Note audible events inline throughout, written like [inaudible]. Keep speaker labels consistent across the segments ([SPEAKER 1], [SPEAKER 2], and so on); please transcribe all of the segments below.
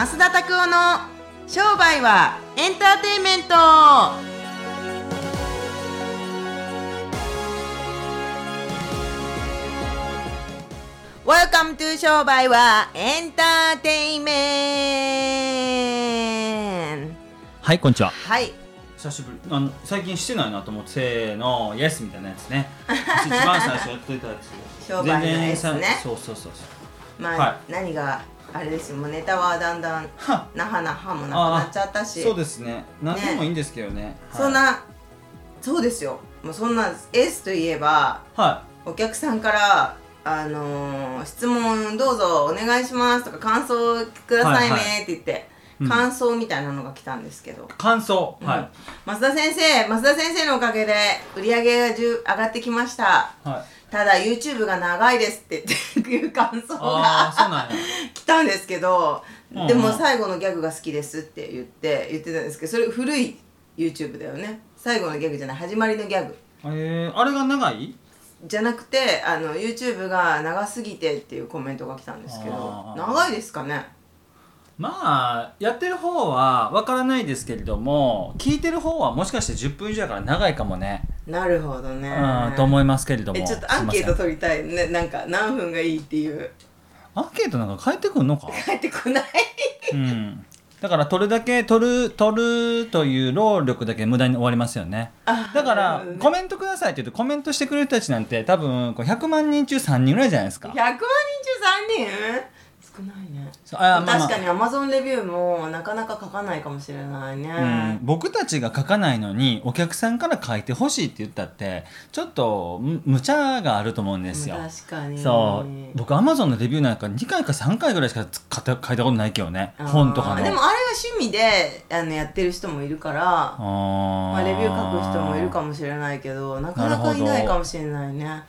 [SPEAKER 1] 増田拓夫の商売はエンターテインメント「Welcome to 商売はエンターテインメント。
[SPEAKER 2] はいこんにちは」
[SPEAKER 1] はい。
[SPEAKER 2] 久しぶり。あの最近してないなと思ってせーのイエスみたいなやつね。一番最初やっといたやつ。[laughs]
[SPEAKER 1] 商売のやつね。
[SPEAKER 2] そうそうそうそう
[SPEAKER 1] まあ、
[SPEAKER 2] は
[SPEAKER 1] 何があれですよ。もうネタはだんだん
[SPEAKER 2] は
[SPEAKER 1] なはなはもなくなっちゃったし。
[SPEAKER 2] そうですね。何でもいいんですけどね。
[SPEAKER 1] そんなそうですよ。もうそんな S といえば
[SPEAKER 2] は
[SPEAKER 1] お客さんからあのー質問どうぞお願いしますとか感想ください
[SPEAKER 2] はい
[SPEAKER 1] ねって言って、
[SPEAKER 2] うん
[SPEAKER 1] 感想みたいなのが来たんですけど、
[SPEAKER 2] い感想。
[SPEAKER 1] うん。
[SPEAKER 2] はい。
[SPEAKER 1] 増田先生増田先生のおかげで売り上げが上がってきました。
[SPEAKER 2] はい。
[SPEAKER 1] ただ YouTube が長いですって [laughs] いう感想が [laughs] 来たんですけど、
[SPEAKER 2] うんうん。
[SPEAKER 1] でも最後のギャグが好きですって言って言ってたんですけどそれ古い YouTube だよね。最後のギャグじゃない始まりのギャグ。
[SPEAKER 2] えー、あれが長い？
[SPEAKER 1] じゃなくてあの YouTube が長すぎてっていうコメントが来たんですけど長いですかね？
[SPEAKER 2] まあやってる方はわからないですけれども聞いてる方はもしかして10分以上やから長いかもね。
[SPEAKER 1] なるほどね。
[SPEAKER 2] うんと思いますけれども。
[SPEAKER 1] えちょっとアンケート取りたいね。なんか何分がいいっていう。
[SPEAKER 2] アンケートなんか返ってくんのか？
[SPEAKER 1] 帰ってこない。
[SPEAKER 2] うん。だから取るだけ取る取るという労力だけ無駄に終わりますよね。
[SPEAKER 1] あ
[SPEAKER 2] だからコメントくださいって言うとコメントしてくれる人たちなんて多分こう100万人中3人ぐらいじゃないですか。
[SPEAKER 1] 100万人中3人？少ないね。
[SPEAKER 2] あまあまあ。
[SPEAKER 1] 確かに Amazon レビューもなかなか書かないかもしれないね、
[SPEAKER 2] うん、僕たちが書かないのにお客さんから書いてほしいって言ったってちょっとむ無茶があると思うんですよ。
[SPEAKER 1] 確かに。
[SPEAKER 2] そう。僕アマゾンのレビューなんか2回か3回ぐらいしかつ書いた書いたことないけどね。本とかの。
[SPEAKER 1] でもあれは趣味であのやってる人もいるからまあ、レビュー書く人もいるかもしれないけどなかなかいないかもしれないね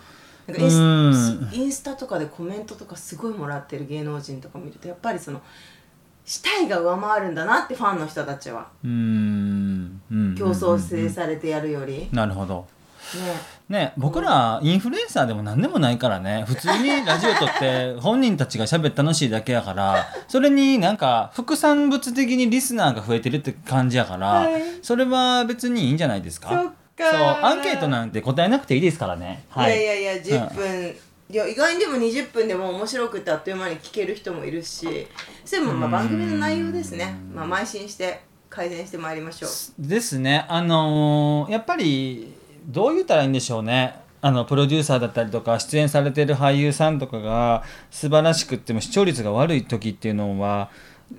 [SPEAKER 1] なんかインス
[SPEAKER 2] うん。
[SPEAKER 1] インスタとかでコメントとかすごいもらってる芸能人とか見るとやっぱりそのしたいが上回るんだなってファンの人たちは。
[SPEAKER 2] うーん。うん。
[SPEAKER 1] 競争制されてやるより、ね
[SPEAKER 2] なるほど。ね。僕らインフルエンサーでも何でもないからね。普通に [laughs] ラジオ撮って本人たちが喋って楽しいだけやからそれになんか副産物的にリスナーが増えてるって感じやから、
[SPEAKER 1] はい。
[SPEAKER 2] それは別にいいんじゃないですか
[SPEAKER 1] そ
[SPEAKER 2] うアンケートなんて答えなくていいですからね。
[SPEAKER 1] い。やいやいや10分、いや意外にでも20分でも面白くてあっという間に聞ける人もいるし。それもまあ番組の内容ですね、まあ、邁進して改善してまいりましょう。
[SPEAKER 2] ですね。あのーやっぱりどう言ったらいいんでしょうね。あのプロデューサーだったりとか出演されてる俳優さんとかが素晴らしくっても視聴率が悪い時っていうのは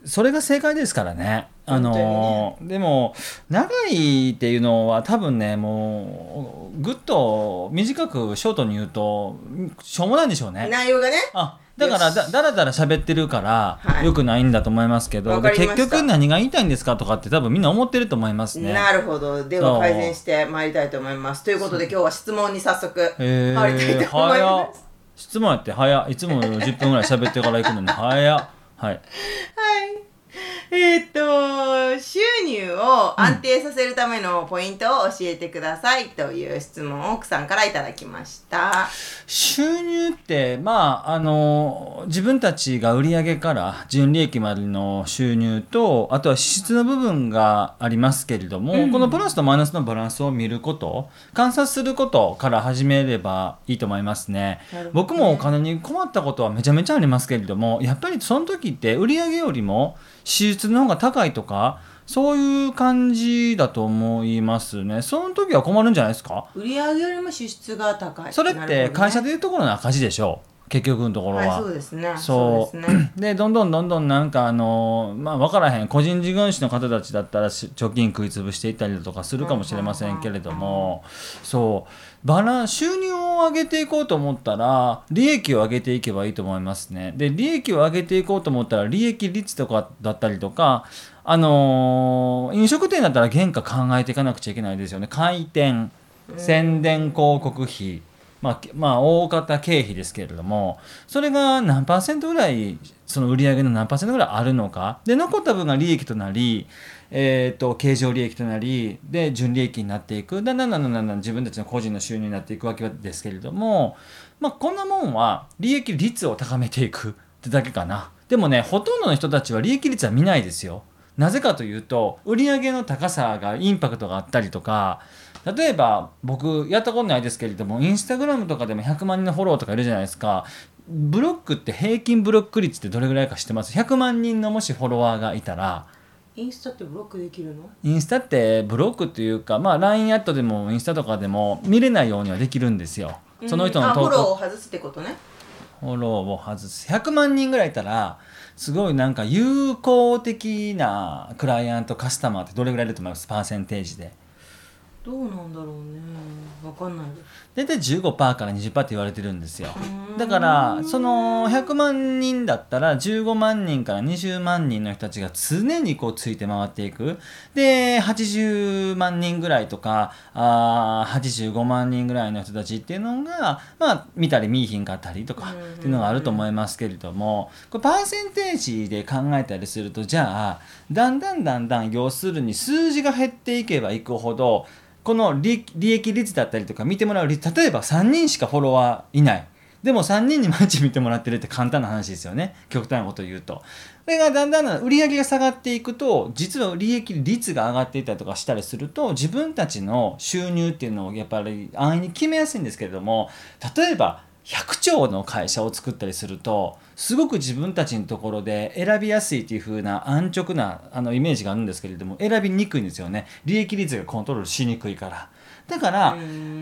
[SPEAKER 2] それが正解ですからね。あのーでも長いっていうのは多分ねもうぐっと短くショートに言うとしょうもないんでしょうね。
[SPEAKER 1] 内容がね。
[SPEAKER 2] あだからだだらだら喋ってるから、
[SPEAKER 1] はい。
[SPEAKER 2] よくないんだと思いますけど結局何が言いたいんですかとかって多分みんな思ってると思いますね。
[SPEAKER 1] なるほど。では改善してまいりたいと思います。ということで今日は質問に早速
[SPEAKER 2] え
[SPEAKER 1] 入りたい
[SPEAKER 2] ー、
[SPEAKER 1] と思います。
[SPEAKER 2] 質問やって早っ。いつも10分ぐらい喋ってから行くのに早っ。はい。[laughs]
[SPEAKER 1] はい [laughs] えっと収入を安定させるためのポイントを教えてくださいという質問を奥さんからいただきました。
[SPEAKER 2] 収入ってまああの自分たちが売上から純利益までの収入とあとは支出の部分がありますけれども、このプラスとマイナスのバランスを見ること観察することから始めればいいと思いますね。
[SPEAKER 1] ね。
[SPEAKER 2] 僕もお金に困ったことはめちゃめちゃありますけれどもやっぱりその時って売上よりも支出の方が高いとかそういう感じだと思いますね。その時は困るんじゃないですか？
[SPEAKER 1] 売上よりも支出が高い。
[SPEAKER 2] それって会社
[SPEAKER 1] で
[SPEAKER 2] でいうところの赤字でしょう結局のところは。
[SPEAKER 1] はいそうですね。
[SPEAKER 2] そう。
[SPEAKER 1] で [clears throat]
[SPEAKER 2] どんどんどんどんなんかあのまあ分からへん。個人事業主の方たちだったらし貯金食い潰していったりだとかするかもしれませんけれども。そう。バラン収入を上げていこうと思ったら利益を上げていけばいいと思いますね。で利益を上げていこうと思ったら利益率とかだったりとかあのー飲食店だったら原価考えていかなくちゃいけないですよね。開店宣伝広告費まあ、まあ大方経費ですけれどもそれが何パーセントぐらいその売上の何パーセントぐらいあるのか。で残った分が利益となり、えー、と経常利益となりで純利益になっていく。だんだんだんだんだんだん自分たちの個人の収入になっていくわけですけれども、まあ、こんなもんは利益率を高めていくってだけかな。でもねほとんどの人たちは利益率は見ないですよ。なぜかというと売上の高さがインパクトがあったりとか例えば僕やったことないですけれどもインスタグラムとかでも100万人のフォローとかいるじゃないですか。ブロックって平均ブロック率ってどれぐらいか知ってます？100万人のもしフォロワーがいたら。
[SPEAKER 1] インスタってブロックできるの？
[SPEAKER 2] インスタってブロックっていうかまあ LINE アットでもインスタとかでも見れないようにはできるんですよ。その人の
[SPEAKER 1] あフォロー
[SPEAKER 2] 投稿
[SPEAKER 1] を外すってことね。
[SPEAKER 2] フォローを外す。100万人ぐらいいたらすごいなんか有効的なクライアントカスタマーってどれぐらいいると思います？パーセンテージで
[SPEAKER 1] どうなんだろうね。わかんない。
[SPEAKER 2] 大体15%から20%って言われてるんですよ。だからその100万人だったら15万人から20万人の人たちが常にこうついて回っていく。で80万人ぐらいとかあー85万人ぐらいの人たちっていうのがまあ見たり見いひんかったりとかっていうのがあると思いますけれどもこれパーセンテージで考えたりするとじゃあだんだんだんだん要するに数字が減っていけばいくほどこの利益率だったりとか見てもらう率例えば3人しかフォロワーいない。でも3人に毎日見てもらってるって簡単な話ですよね。極端なこと言うと。それがだんだん売り上げが下がっていくと実は利益率が上がっていたりとかしたりすると自分たちの収入っていうのをやっぱり安易に決めやすいんですけれども例えば100兆の会社を作ったりするとすごく自分たちのところで選びやすいっていう風な安直なあのイメージがあるんですけれども選びにくいんですよね。利益率がコントロールしにくいから。だから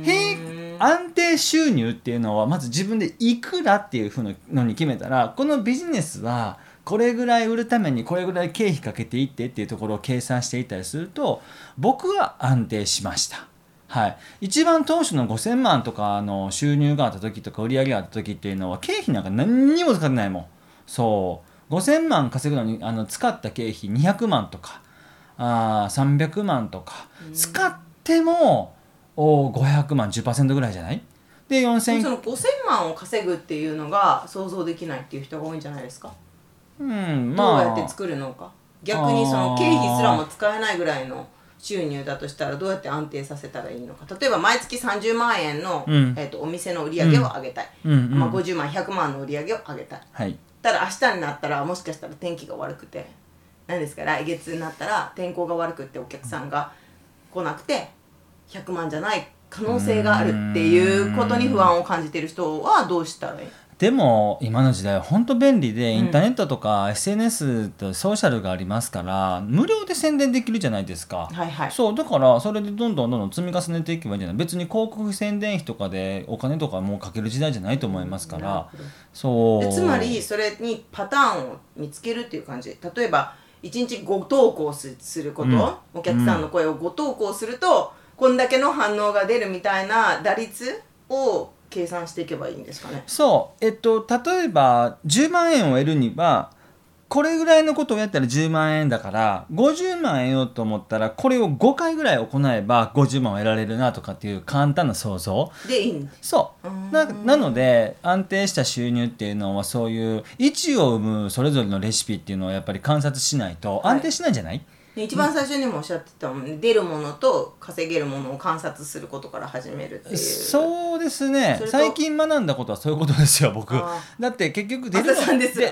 [SPEAKER 2] 平安定収入っていうのはまず自分でいくらっていうふうのに決めたらこのビジネスはこれぐらい売るためにこれぐらい経費かけていってっていうところを計算していったりすると僕は安定しました。はい、一番当初の5000万とかの収入があった時とか売り上げがあった時っていうのは経費なんか何にも使ってないもん。そう。5000万稼ぐのにあの使った経費200万とかあー300万とか。使ってもお500万10%ぐらいじゃない？で4000
[SPEAKER 1] その5000万を稼ぐっていうのが想像できないっていう人が多いんじゃないですか、
[SPEAKER 2] うんまあ。
[SPEAKER 1] どうやって作るのか。逆にその経費すらも使えないぐらいの収入だとしたらどうやって安定させたらいいのか。例えば毎月30万円の、
[SPEAKER 2] うん。
[SPEAKER 1] えー、とお店の売り上げを上げたい、
[SPEAKER 2] うん。うん。
[SPEAKER 1] まあ、50万100万の売り上げを上げたい。
[SPEAKER 2] はい。
[SPEAKER 1] ただ明日になったらもしかしたら天気が悪くて何ですか来月になったら天候が悪くってお客さんが来なくて100万じゃない可能性があるっていうことに不安を感じてる人はどうしたらいい？
[SPEAKER 2] でも今の時代は本当便利でインターネットとか SNS とソーシャルがありますから無料で宣伝できるじゃないですか。
[SPEAKER 1] はいはい。
[SPEAKER 2] そうだからそれでどんどんどんどん積み重ねていけばいいんじゃない？別に広告宣伝費とかでお金とかもうかける時代じゃないと思いますから。そう。
[SPEAKER 1] でつまりそれにパターンを見つけるっていう感じ。例えば1日5投稿すすること、
[SPEAKER 2] うん。
[SPEAKER 1] お客さんの声を5投稿すると、こんだけの反応が出るみたいな打率を計算していけばいいんですかね？
[SPEAKER 2] そう。えっと例えば10万円を得るにはこれぐらいのことをやったら10万円だから50万円をと思ったらこれを5回ぐらい行えば50万を得られるなとかっていう簡単な想像。
[SPEAKER 1] でいいんです。
[SPEAKER 2] そう。ななので安定した収入っていうのはそういう一を生むそれぞれのレシピっていうのをやっぱり観察しないと
[SPEAKER 1] はい。
[SPEAKER 2] 安定しないんじゃない、
[SPEAKER 1] で一番最初にもおっしゃってたもんね出るものと稼げるものを観察することから始めるっていう。
[SPEAKER 2] そうですね。最近学んだことはそういうことですよ僕。
[SPEAKER 1] あ
[SPEAKER 2] だって結局出る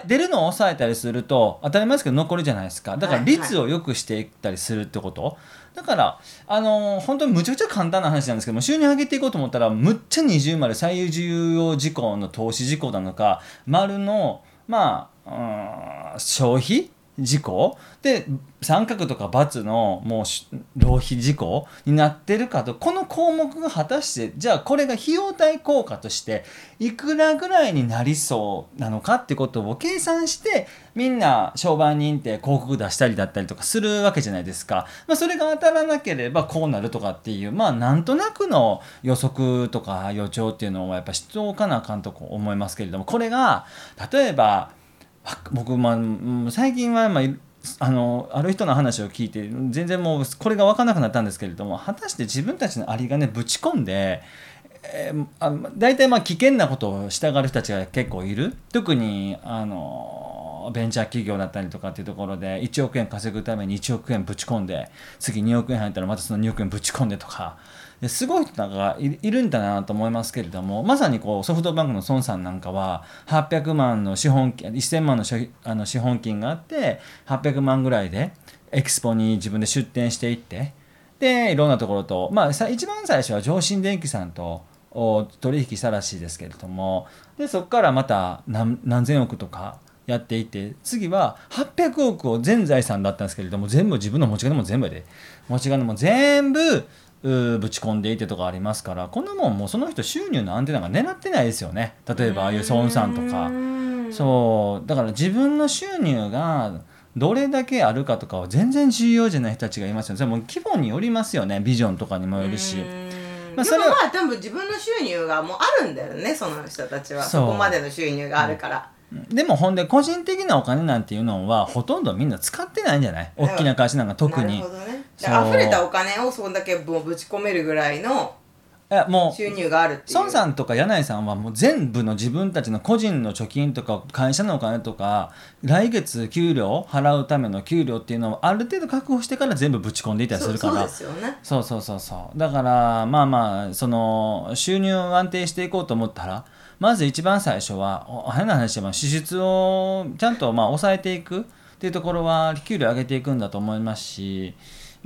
[SPEAKER 2] 出るのを抑えたりすると当たり前ですけど残るじゃないですか。だから
[SPEAKER 1] はいはい。
[SPEAKER 2] 率を良くしていったりするってこと、だからあのー本当にむちゃくちゃ簡単な話なんですけども収入上げていこうと思ったらむっちゃ二重丸最重要事項の投資事項なのか丸のまあ、うん消費事項で三角とか×のもう浪費事項になってるかとこの項目が果たしてじゃあこれが費用対効果としていくらぐらいになりそうなのかってことを計算してみんな商売人って広告出したりだったりとかするわけじゃないですか、まあ、それが当たらなければこうなるとかっていうまあなんとなくの予測とか予兆っていうのはやっぱ知っておかなあかんと思いますけれどもこれが例えば僕、まあ、最近は、まあ、あのある人の話を聞いて全然もうこれが分からなくなったんですけれども果たして自分たちの有り金ぶち込んで、えーあ大体まあ危険なことをしたがる人たちが結構いる。特にあのベンチャー企業だったりとかっていうところで1億円稼ぐために1億円ぶち込んで次2億円入ったらまたその2億円ぶち込んでとかすごい人がいるんだなと思いますけれどもまさにこうソフトバンクの孫さんなんかは800万の資本金1000万のあの資本金があって800万ぐらいでエキスポに自分で出店していってでいろんなところと、まあ、一番最初は上信電機さんと取引したらしいですけれどもでそこからまた何何千億とかやっていって次は800億を全財産だったんですけれども全部自分の持ち金も全部で持ち金も全部ぶち込んでいてとかありますからこんなもんもうその人収入の安定なんか狙ってないですよね。例えばああいう孫さんとか。そう。だから自分の収入がどれだけあるかとかは全然重要じゃない人たちがいますよね。それも規模によりますよね。ビジョンとかにもよるし。
[SPEAKER 1] まあ、それはまあ多分自分の収入がもうあるんだよねその人たちは。そこまでの収入があるから。
[SPEAKER 2] でもほんで個人的なお金なんていうのはほとんどみんな使ってないんじゃない？大きな会社なんか特に。
[SPEAKER 1] なるほどね。溢れたお金をそんだけぶち込めるぐらいの
[SPEAKER 2] いやもう
[SPEAKER 1] 収入があるっていう。
[SPEAKER 2] 孫さんとか柳井さんはもう全部の自分たちの個人の貯金とか会社のお金とか来月給料払うための給料っていうのをある程度確保してから全部ぶち込んでいたりするから。
[SPEAKER 1] そうですよね。
[SPEAKER 2] そうそうそうそう。だからまあまあその収入を安定していこうと思ったらまず一番最初はお変な話でも支出をちゃんとまあ抑えていくっていうところは給料上げていくんだと思いますし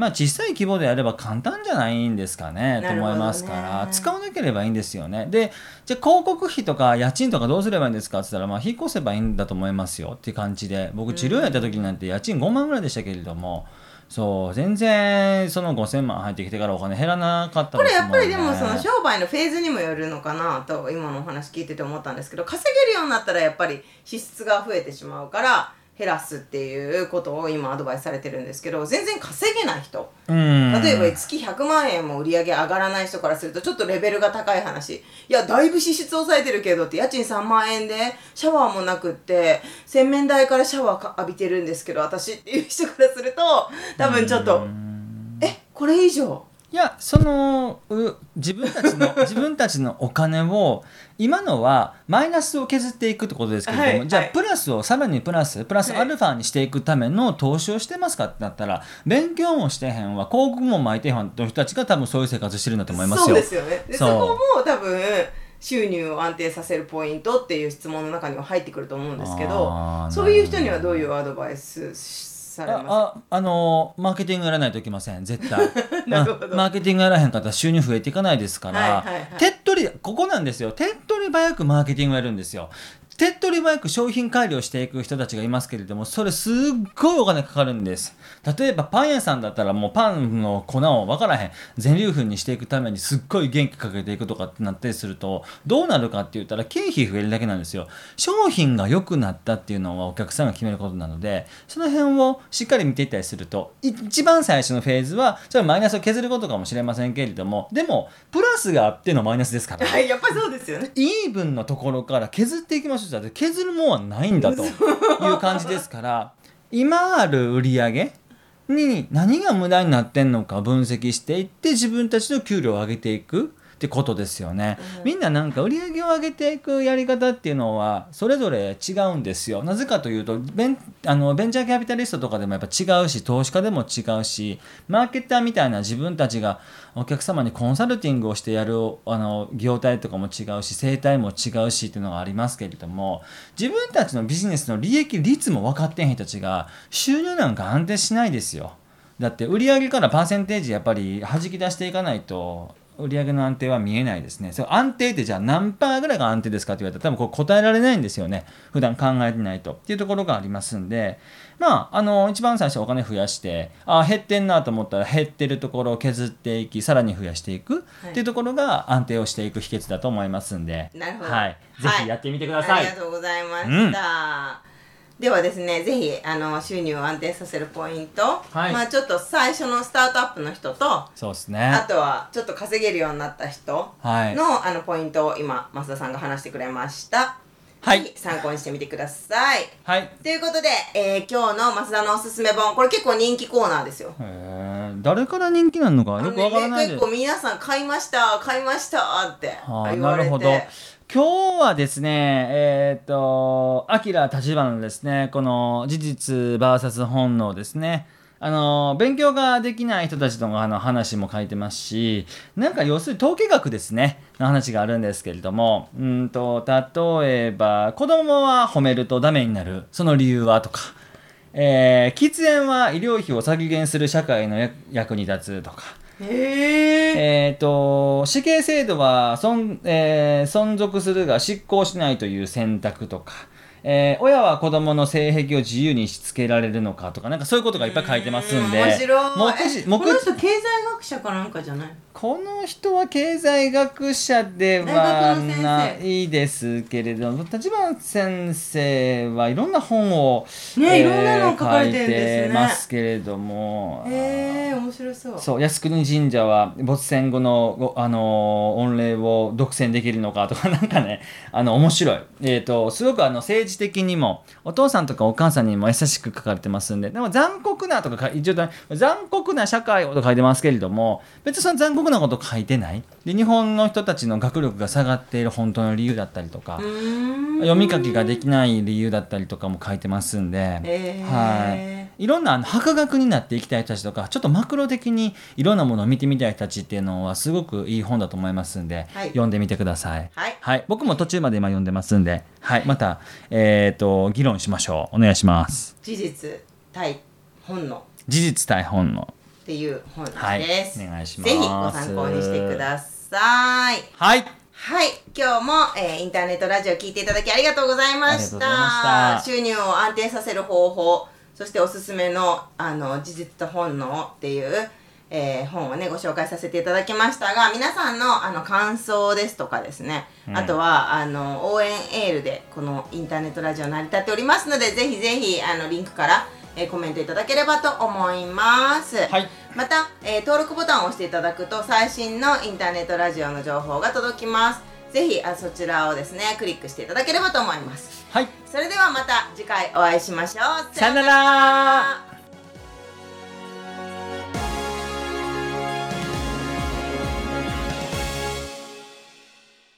[SPEAKER 2] まあ小さい規模であれば簡単じゃないんですかねと思いますから。使わなければいいんですよね。でじゃあ広告費とか家賃とかどうすればいいんですか？って言ったらまあ引っ越せばいいんだと思いますよっていう感じで。僕治療やった時なんて家賃5万ぐらいでしたけれども、そう全然その5000万入ってきてからお金減らなかった
[SPEAKER 1] これやっぱりでもその商売のフェーズにもよるのかなと今のお話聞いてて思ったんですけど稼げるようになったらやっぱり支出が増えてしまうから減らすっていうことを今アドバイスされてるんですけど全然稼げない人。例えば月100万円も売り上げ上がらない人からするとちょっとレベルが高い話。いやだいぶ支出抑えてるけどって家賃3万円でシャワーもなくって洗面台からシャワー浴びてるんですけど私っていう人からすると多分ちょっとえこれ以上
[SPEAKER 2] いやその自分たちの [laughs] 自分たちのお金を今のはマイナスを削っていくってことですけれども、はい、じゃあプラスをさらにプラスプラスアルファにしていくための投資をしてますかってなったら勉強もしてへんわ広告も巻いてへんわの人たちが多分そういう生活してるんだと思いますよ。
[SPEAKER 1] そうですよね。そこも多分収入を安定させるポイントっていう質問の中には入ってくると思うんですけどそういう人にはど。ういうアドバイスされます。あ
[SPEAKER 2] あのマーケティングやらないといけません。絶対。[laughs] マーケティングやらへんかったら収入増えていかないですから、はいはいはい、手っ取りここなんですよ。手っ取り早くマーケティングやるんですよ手っ取り早く商品改良していく人たちがいますけれどもそれすっごいお金かかるんです。例えばパン屋さんだったらもうパンの粉を分からへん。全粒粉にしていくためにすっごい元気かけていくとかってなったりするとどうなるかって言ったら経費増えるだけなんですよ。商品が良くなったっていうのはお客さんが決めることなのでその辺をしっかり見ていったりすると一番最初のフェーズはそれはマイナスを削ることかもしれませんけれどもでもプラスがあってのマイナスですから。
[SPEAKER 1] やっぱりそうですよね。イ
[SPEAKER 2] ーブンのところから削っていきましょうって削るもんはないんだという感じですから今ある売り上げに何が無駄になってんのか分析していって自分たちの給料を上げていく。ってことですよね、うん、みんななんか売り上げを上げていくやり方っていうのはそれぞれ違うんですよ。なぜかというとベンあのベンチャーキャピタリストとかでもやっぱ違うし投資家でも違うしマーケターみたいな自分たちがお客様にコンサルティングをしてやるあの業態とかも違うし生態も違うしっていうのがありますけれども自分たちのビジネスの利益率も分かってへん人たちが収入なんか安定しないですよ。だって売上からパーセンテージやっぱり弾き出していかないと売上の安定は見えないですね。そ安定ってじゃあ何パーぐらいが安定ですかって言われたら多分これ答えられないんですよね。普段考えてないと。っていうところがありますんで、まあ、あの、一番最初お金増やして、あ減ってんなと思ったら減ってるところを削っていき、さらに増やしていくっていうところが安定をしていく秘訣だと思いますんで、
[SPEAKER 1] なるほど。
[SPEAKER 2] はい。ぜひやってみてください。
[SPEAKER 1] はい、ありがとうございました。うんではですねぜひあの収入を安定させるポイント、はい、まあちょっと最初のスタートアップの人と
[SPEAKER 2] そうですね
[SPEAKER 1] あとはちょっと稼げるようになった人のはい、あのポイントを今増田さんが話してくれましたはい、参考にしてみてください。
[SPEAKER 2] はい。
[SPEAKER 1] ということで、えー、今日の増田のおすすめ本、これ結構人気コーナーですよ。へ
[SPEAKER 2] え。誰から人気なのかよくわからない
[SPEAKER 1] で、ね、結構皆さん買いました、買いましたって言われて。
[SPEAKER 2] なるほど。今日はですね、えっ、と、アキラ立花のですね、この事実 VS 本能ですね。あの、勉強ができない人たちのあの話も書いてますし、なんか要するに統計学ですね、の話があるんですけれども、うんと、例えば、子供は褒めるとダメになる、その理由はとか、えー、喫煙は医療費を削減する社会の役に立つとか、
[SPEAKER 1] え
[SPEAKER 2] えー、と死刑制度は存,、えー、存続するが執行しないという選択とか、えー、親は子供の性癖を自由にしつけられるのかとかなんかそういうことがいっぱい書いてますんで。
[SPEAKER 1] 面白い。
[SPEAKER 2] 目次目
[SPEAKER 1] この人経済学者かなんかじゃない
[SPEAKER 2] この人は経済学者ではないですけれども立花先生はいろんな本を、
[SPEAKER 1] ねいろんなの書かれて
[SPEAKER 2] ますけれども。
[SPEAKER 1] へえ面白そう。
[SPEAKER 2] そう靖国神社は没戦後のごあのー御礼を独占できるのかとかなんかねあの面白い、えー、とすごくあの政治的にもお父さんとかお母さんにも優しく書かれてますんででも残酷なとかか一応残酷な社会をと書いてますけれども別にその残酷なこと書いてない？で日本の人たちの学力が下がっている本当の理由だったりとか、読み書きができない理由だったりとかも書いてますんで。
[SPEAKER 1] へー
[SPEAKER 2] はい、いろんなあの博学になっていきたい人たちとかちょっとマクロ的にいろんなものを見てみたい人たちっていうのはすごくいい本だと思いますんで、
[SPEAKER 1] はい。
[SPEAKER 2] 読んでみてください。
[SPEAKER 1] はい。
[SPEAKER 2] 僕も途中まで今読んでますんで、はい、また、えー、と議論しましょう。お願いします。
[SPEAKER 1] 事実対本能
[SPEAKER 2] 事実対本の
[SPEAKER 1] っていう本です、
[SPEAKER 2] はいお願いします。
[SPEAKER 1] ぜひご参考にしてください。
[SPEAKER 2] はい。
[SPEAKER 1] はい今日も、えーインターネットラジオ聞いていただきありがとうございました。収入を安定させる方法そしておすすめのあの事実と本能っていう、えー本をねご紹介させていただきましたが皆さんのあの感想ですとかですね、
[SPEAKER 2] うん。
[SPEAKER 1] あとはあの応援エールでこのインターネットラジオ成り立っておりますのでぜひぜひあのリンクから、えーコメントいただければと思います。
[SPEAKER 2] はい。
[SPEAKER 1] また、えー登録ボタンを押していただくと最新のインターネットラジオの情報が届きます。ぜひあそちらをですねクリックしていただければと思います。
[SPEAKER 2] はい。
[SPEAKER 1] それではまた次回お会いしましょう。
[SPEAKER 2] さよなら